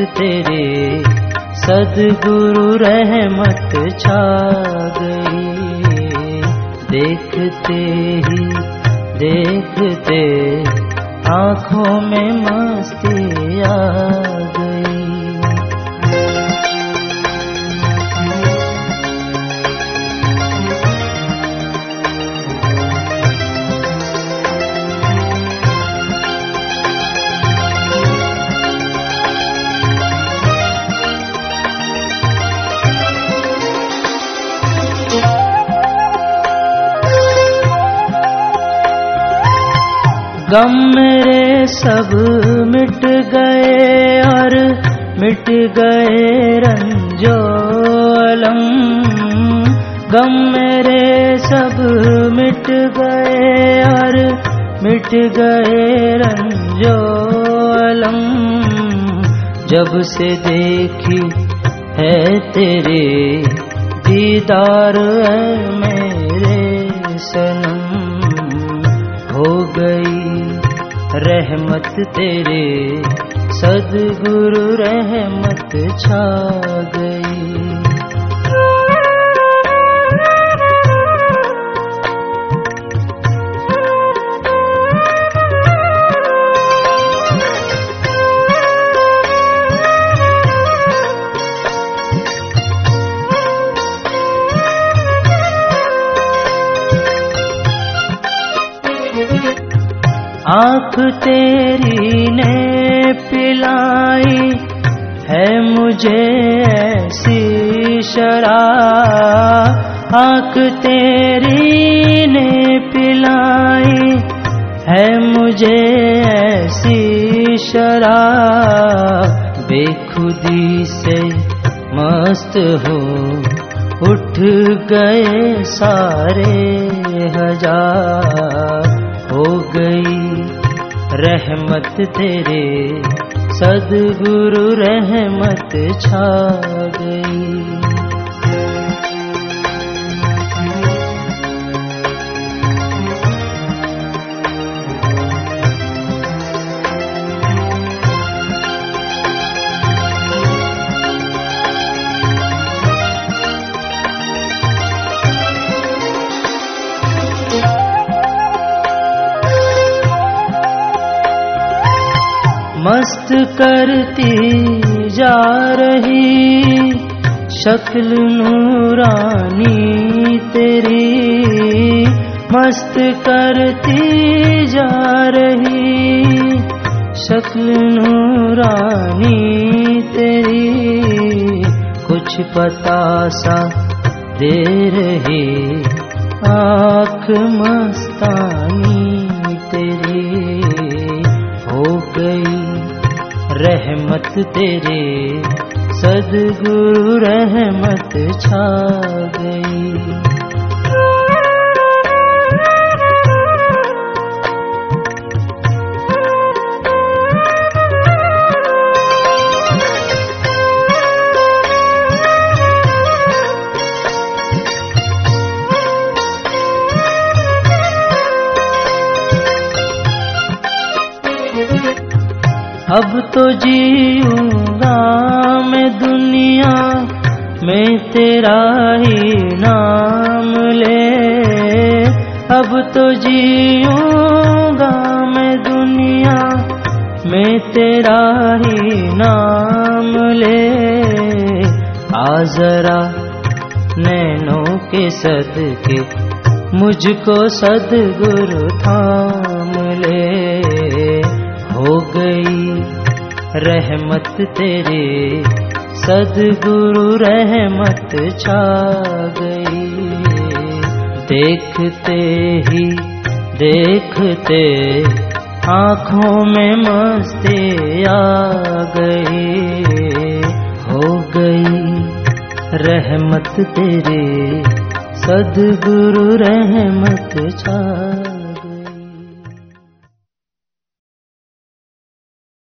तेरे सदगुरु रहमत छा गई। देखते ही देखते आँखों में मस्ती आ गई। गम मेरे सब मिट गए और मिट गए रंजो अलम गम मेरे सब मिट गए और मिट गए रंजो अलम जब से देखी है तेरे दीदार है मेरे सनम। रहमत तेरे सदगुरु रहमत छा गई। आँख तेरी ने पिलाई है मुझे ऐसी शराब। आँख तेरी ने पिलाई है मुझे ऐसी शराब। बेखुदी से मस्त हो, उठ गए सारे हज़ार। हो गई रहमत तेरे सदगुरु रहमत छा गई। मस्त करती जा रही। शक्ल नूरानी तेरी। मस्त करती जा रही। शक्ल नूरानी तेरी। कुछ पता सा दे रही। आँख मस्तानी रहमत तेरे सदगुरु रहमत छा गई। अब तो जीऊँगा मैं दुनिया में तेरा ही नाम ले। अब तो जीऊँगा मैं दुनिया में तेरा ही नाम ले। आ जरा नैनों के सदके मुझको सदगुरु थाम ले। रहमत तेरे, सदगुरु रहमत छा गई। देखते ही, देखते आँखों में मस्ती आ गई। हो गई रहमत तेरे, सदगुरु रहमत छा